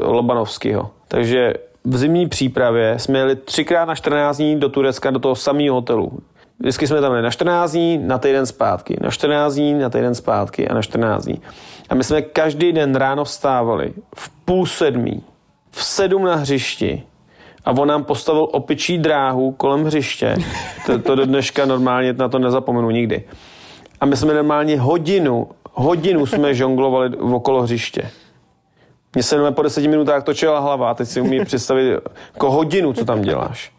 Lobanovského. Takže v zimní přípravě jsme jeli třikrát na 14 dní do Turecka, do toho samého hotelu. Vždycky jsme tam jeli na 14 dní, na týden zpátky, na 14 dní, na týden zpátky a na 14 dní. A my jsme každý den ráno vstávali v půl sedmí, v sedm na hřišti a on nám postavil opičí dráhu kolem hřiště. To, to do dneška normálně na to nezapomenu nikdy a my jsme normálně hodinu, hodinu jsme žonglovali v okolo hřiště. Mně se po deseti minutách točila hlava a teď si umí představit jako hodinu, co tam děláš.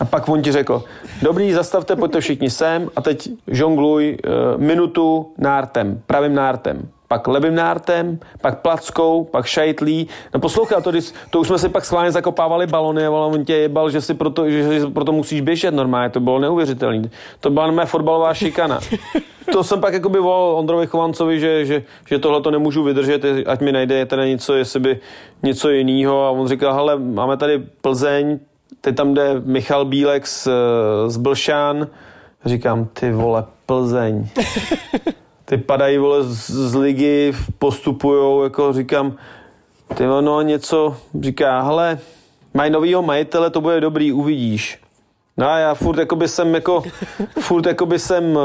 A pak on ti řekl, dobrý, zastavte, pojďte všichni sem a teď žongluj uh, minutu nártem, pravým nártem pak levým nártem, pak plackou, pak šajtlí. No poslouchej, to, to už jsme si pak schválně zakopávali balony a on tě jebal, že si proto, že, že proto musíš běžet normálně, to bylo neuvěřitelné. To byla mé fotbalová šikana. to jsem pak jakoby volal Ondrovi Chovancovi, že, že, že tohle to nemůžu vydržet, ať mi najde teda něco, jestli by něco jiného. A on říkal, hele, máme tady Plzeň, teď tam jde Michal Bílek z, z Blšán. Říkám, ty vole, Plzeň ty padají vole z, z ligy, postupujou, jako říkám, ty no něco, říká, hele, mají novýho majitele, to bude dobrý, uvidíš. No a já furt jakoby jsem jako, furt jakoby jsem eh,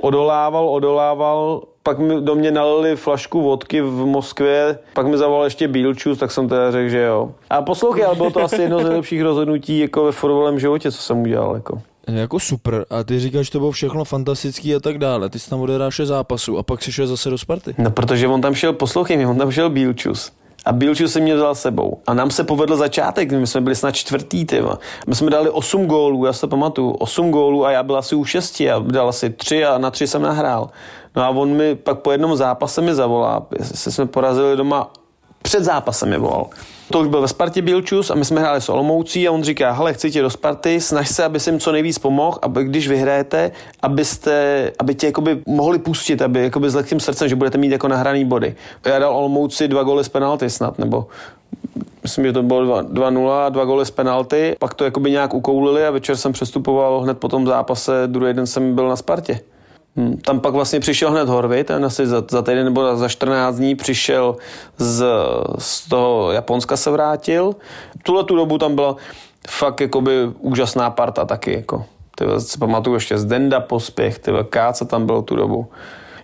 odolával, odolával, pak mi do mě nalili flašku vodky v Moskvě, pak mi zavolal ještě Bílčus, tak jsem teda řekl, že jo. A poslouchej, ale bylo to asi jedno z nejlepších rozhodnutí jako ve fotbalovém životě, co jsem udělal. Jako. Jako super. A ty říkáš, že to bylo všechno fantastický a tak dále. Ty jsi tam odehráš zápasu a pak si šel zase do Sparty. No, protože on tam šel, poslouchej mi, on tam šel Bílčus. A Bílčus si mě vzal sebou. A nám se povedl začátek, my jsme byli snad čtvrtý, tyma. My jsme dali 8 gólů, já se pamatuju, 8 gólů a já byl asi u 6 a dal asi 3 a na 3 jsem nahrál. No a on mi pak po jednom zápase mi zavolá, se jsme porazili doma, před zápasem mi volal to už byl ve Spartě Bílčus a my jsme hráli s Olomoucí a on říká, hele, chci tě do Sparty, snaž se, aby jsem co nejvíc pomohl, aby když vyhrajete, abyste, aby tě jakoby mohli pustit, aby jakoby s lehkým srdcem, že budete mít jako nahraný body. Já dal Olomouci dva goly z penalty snad, nebo myslím, že to bylo 2-0, dva góly z penalty, pak to jakoby nějak ukoulili a večer jsem přestupoval hned po tom zápase, druhý den jsem byl na Spartě. Hmm. Tam pak vlastně přišel hned Horvy, ten asi za, za týden nebo za 14 dní přišel z, z toho Japonska se vrátil. Tuhle tu dobu tam byla fakt jakoby úžasná parta taky. Jako. Ty si pamatuju ještě z Denda pospěch, ty Káca tam bylo tu dobu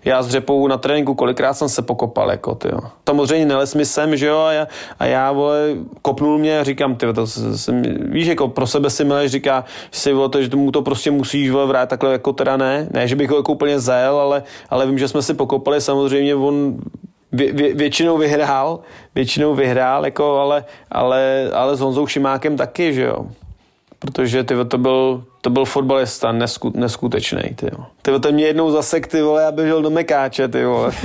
já s řepou na tréninku kolikrát jsem se pokopal, jako, tyjo. Samozřejmě neles mi sem, že jo, a já, a já vole, kopnul mě a říkám, ty, to jsem, víš, jako pro sebe si mileš, říká, si, vole, to, že mu to prostě musíš, vole, vrát takhle, jako teda ne, ne, že bych ho jako úplně zajel, ale, ale vím, že jsme si pokopali, samozřejmě on vě, vě, většinou vyhrál, většinou vyhrál, jako, ale, ale, ale s Honzou Šimákem taky, že jo protože ty, to byl, to byl fotbalista nesku, neskutečný. Ty, ty, to mě jednou zasek, ty vole, já běžel do Mekáče, ty vole.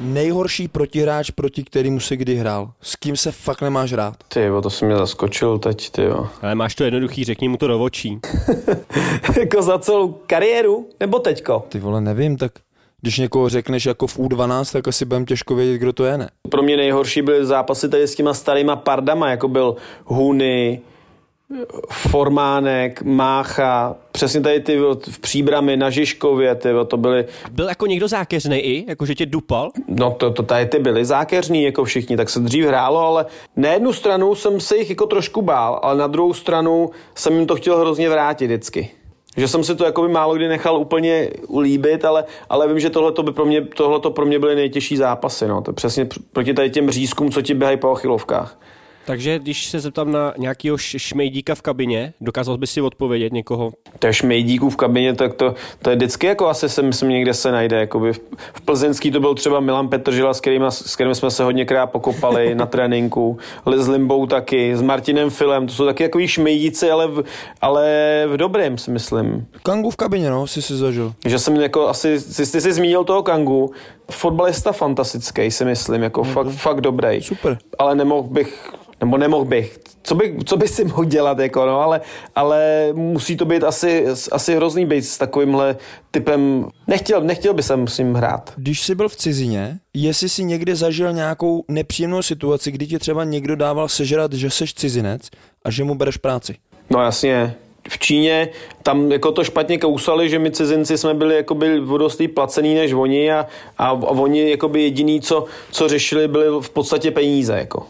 Nejhorší protihráč, proti kterýmu se kdy hrál. S kým se fakt nemáš rád? Ty to jsem mě zaskočil teď, ty jo. Ale máš to jednoduchý, řekni mu to do očí. jako za celou kariéru? Nebo teďko? Ty vole, nevím, tak když někoho řekneš jako v U12, tak asi budem těžko vědět, kdo to je, ne? Pro mě nejhorší byly zápasy tady s těma starýma pardama, jako byl Huny, Formánek, Mácha, přesně tady ty v Příbrami, na Žižkově, ty, to byly... Byl jako někdo zákeřný i? Jako že tě dupal? No to, to tady ty byly zákeřní, jako všichni, tak se dřív hrálo, ale na jednu stranu jsem se jich jako trošku bál, ale na druhou stranu jsem jim to chtěl hrozně vrátit vždycky. Že jsem si to jakoby málo kdy nechal úplně ulíbit, ale, ale vím, že tohle by pro mě, tohleto pro mě byly nejtěžší zápasy. No. To přesně pr- proti tady těm řízkům, co ti běhají po achilovkách. Takže když se zeptám na nějakého šmejdíka v kabině, dokázal by si odpovědět někoho? To je šmejdíků v kabině, tak to, to je vždycky jako asi se myslím někde se najde. Jakoby v, v Plzeňský to byl třeba Milan Petržila, s kterým, s kterým jsme se hodněkrát pokopali na tréninku, s Limbou taky, s Martinem Filem, to jsou taky takový šmejdíci, ale v, ale v dobrém si myslím. Kangu v kabině, no, si si zažil. Že jsem jako asi, ty, ty jsi zmínil toho Kangu, fotbalista fantastický si myslím, jako mm-hmm. fakt, fakt dobrý. Super. Ale nemohl bych nebo nemohl bych. Co by, co by si mohl dělat, jako, no, ale, ale musí to být asi, asi hrozný být s takovýmhle typem. Nechtěl, nechtěl by jsem s ním hrát. Když jsi byl v cizině, jestli jsi někdy zažil nějakou nepříjemnou situaci, kdy ti třeba někdo dával sežrat, že jsi cizinec a že mu bereš práci? No jasně, v Číně tam jako to špatně kousali, že my cizinci jsme byli jakoby vodostý placený než oni a, a, a oni jakoby jediný, co, co řešili, byly v podstatě peníze. Jako.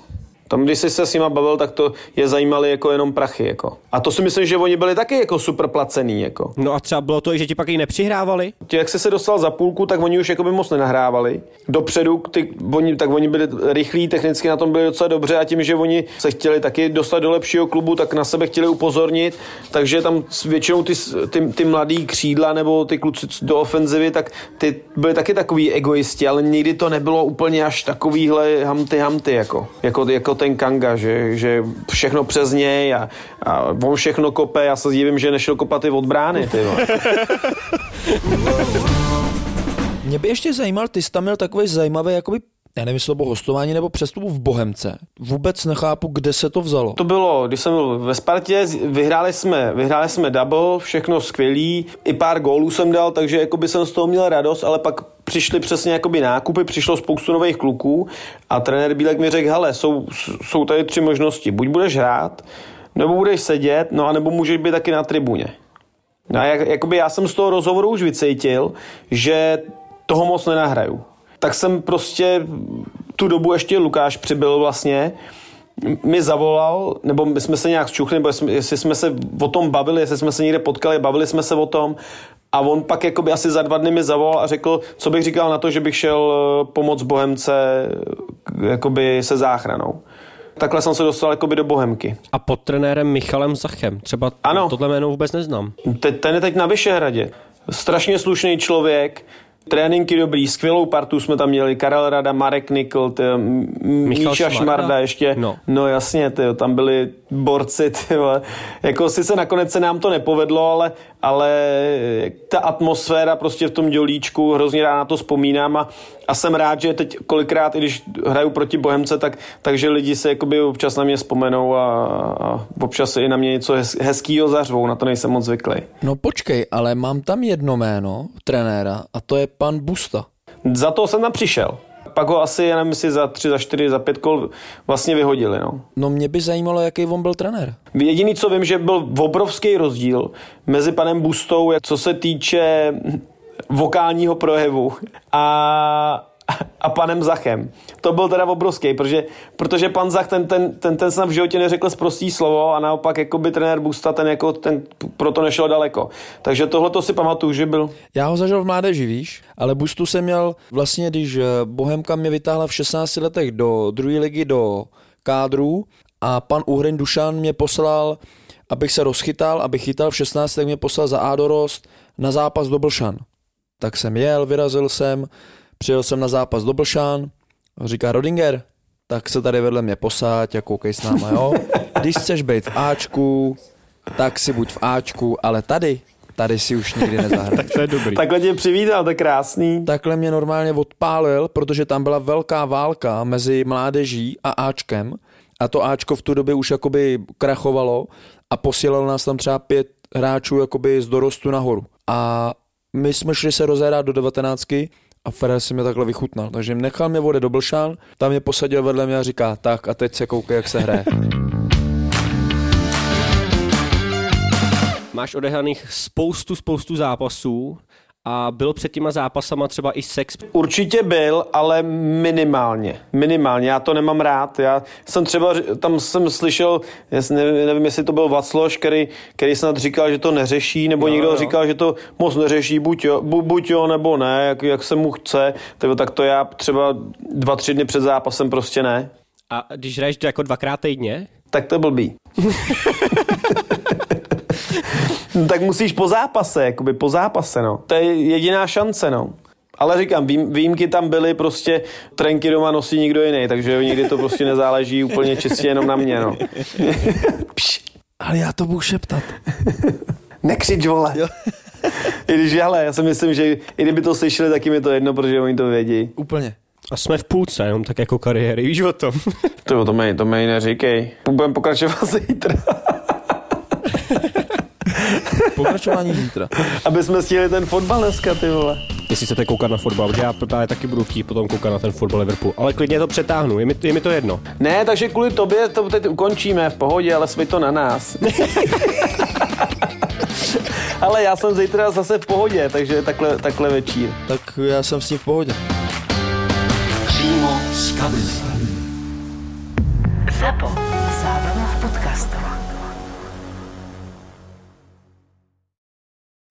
Tam, když jsi se s nima bavil, tak to je zajímaly jako jenom prachy. Jako. A to si myslím, že oni byli taky jako super placený. Jako. No a třeba bylo to, i, že ti pak i nepřihrávali? Tě, jak jsi se dostal za půlku, tak oni už jako by moc nenahrávali. Dopředu, ty, oni, tak oni byli rychlí, technicky na tom byli docela dobře a tím, že oni se chtěli taky dostat do lepšího klubu, tak na sebe chtěli upozornit, takže tam většinou ty, ty, ty mladý křídla nebo ty kluci do ofenzivy, tak ty byli taky takový egoisti, ale nikdy to nebylo úplně až takovýhle hamty hamty, jako, jako, jako ten Kanga, že, že všechno přes něj a, a on všechno kope, já se divím, že nešel kopat i od brány. Ty Mě by ještě zajímal, ty jsi tam měl takový zajímavý jakoby já nevím, jestli to bylo hostování nebo přestupu v Bohemce. Vůbec nechápu, kde se to vzalo. To bylo, když jsem byl ve Spartě, vyhráli jsme, vyhráli jsme double, všechno skvělý, i pár gólů jsem dal, takže jakoby jsem z toho měl radost, ale pak přišly přesně jakoby nákupy, přišlo spoustu nových kluků a trenér Bílek mi řekl, hele, jsou, jsou tady tři možnosti, buď budeš hrát, nebo budeš sedět, no a nebo můžeš být taky na tribuně. No a jak, jakoby já jsem z toho rozhovoru už vycítil, že toho moc nenahraju tak jsem prostě tu dobu ještě Lukáš přibyl vlastně, mi zavolal, nebo my jsme se nějak zčuchli, nebo jestli jsme se o tom bavili, jestli jsme se někde potkali, bavili jsme se o tom a on pak jakoby asi za dva dny mi zavolal a řekl, co bych říkal na to, že bych šel eh, pomoct Bohemce eh, jakoby se záchranou. Takhle jsem se dostal jakoby do Bohemky. A pod trenérem Michalem Zachem. Třeba ano. tohle jméno vůbec neznám. Te, ten je teď na Vyšehradě. Strašně slušný člověk, Tréninky dobrý, skvělou partu jsme tam měli, Karel Rada, Marek Nikl, ty, Míša Šmarda, ještě, no, no jasně, ty, tam byli borci, ty, jako sice nakonec se nám to nepovedlo, ale, ale ta atmosféra prostě v tom dělíčku, hrozně rád na to vzpomínám a, a jsem rád, že teď kolikrát, i když hraju proti Bohemce, tak, takže lidi se jakoby občas na mě vzpomenou a, a občas i na mě něco hez, hezkýho zařvou, na to nejsem moc zvyklý. No počkej, ale mám tam jedno jméno trenéra a to je pan Busta. Za to jsem tam přišel pak ho asi, já nevím, si za tři, za čtyři, za pět kol vlastně vyhodili. No. no mě by zajímalo, jaký on byl trenér. Jediný, co vím, že byl obrovský rozdíl mezi panem Bustou, co se týče vokálního projevu a a panem Zachem. To byl teda obrovský, protože, protože pan Zach ten, ten, ten, ten snad v životě neřekl zprostý slovo a naopak jako by trenér Busta ten, jako, ten proto nešel daleko. Takže tohle to si pamatuju, že byl. Já ho zažil v mládeži, víš, ale Bustu jsem měl vlastně, když eh, Bohemka mě vytáhla v 16 letech do druhé ligy do kádru a pan Uhrin Dušan mě poslal, abych se rozchytal, abych chytal v 16, tak mě poslal za Adorost na zápas do Blšan. Tak jsem jel, vyrazil jsem, Přijel jsem na zápas do Blšán, říká Rodinger, tak se tady vedle mě posáď a koukej s náma, jo. Když chceš být v Ačku, tak si buď v Ačku, ale tady, tady si už nikdy nezahraješ. tak to je dobrý. Takhle tě přivítal, to je krásný. Takhle mě normálně odpálil, protože tam byla velká válka mezi mládeží a Ačkem a to Ačko v tu době už jakoby krachovalo a posílalo nás tam třeba pět hráčů jakoby z dorostu nahoru. A my jsme šli se rozhrát do devatenáctky a Ferrer si mě takhle vychutnal. Takže nechal mě vody do Blšán, tam mě posadil vedle mě a říká, tak a teď se koukej, jak se hraje. Máš odehraných spoustu, spoustu zápasů A byl před těma zápasama třeba i sex? Určitě byl, ale minimálně. Minimálně. Já to nemám rád. Já jsem třeba, tam jsem slyšel, nevím, jestli to byl Vacloš, který, který snad říkal, že to neřeší, nebo no, někdo no. říkal, že to moc neřeší, buď jo, bu, buď jo nebo ne, jak, jak se mu chce. Tak to já třeba dva, tři dny před zápasem prostě ne. A když hraješ jako dvakrát týdně? Tak to je blbý. no, tak musíš po zápase, jakoby po zápase, no. To je jediná šance, no. Ale říkám, výjimky tam byly, prostě trenky doma nosí nikdo jiný, takže někdy to prostě nezáleží úplně čistě jenom na mě, no. Ale já to budu šeptat. Nekřič, vole. Jo. I když, ale já si myslím, že i kdyby to slyšeli, tak jim je to jedno, protože oni to vědí. Úplně. A jsme v půlce, jenom tak jako kariéry, víš o tom? to, to mi, to mi neříkej. Budeme pokračovat zítra. Pokračování zítra. Aby jsme stihli ten fotbal dneska, ty vole. Jestli chcete koukat na fotbal, protože já právě taky budu chtít potom koukat na ten fotbal Liverpool. Ale klidně to přetáhnu, je mi, je mi to jedno. Ne, takže kvůli tobě to teď ukončíme v pohodě, ale svý to na nás. ale já jsem zítra zase v pohodě, takže takhle, takhle večír. Tak já jsem s tím v pohodě. Přímo z kabiny. Zapo. Zábrná v podcastovách.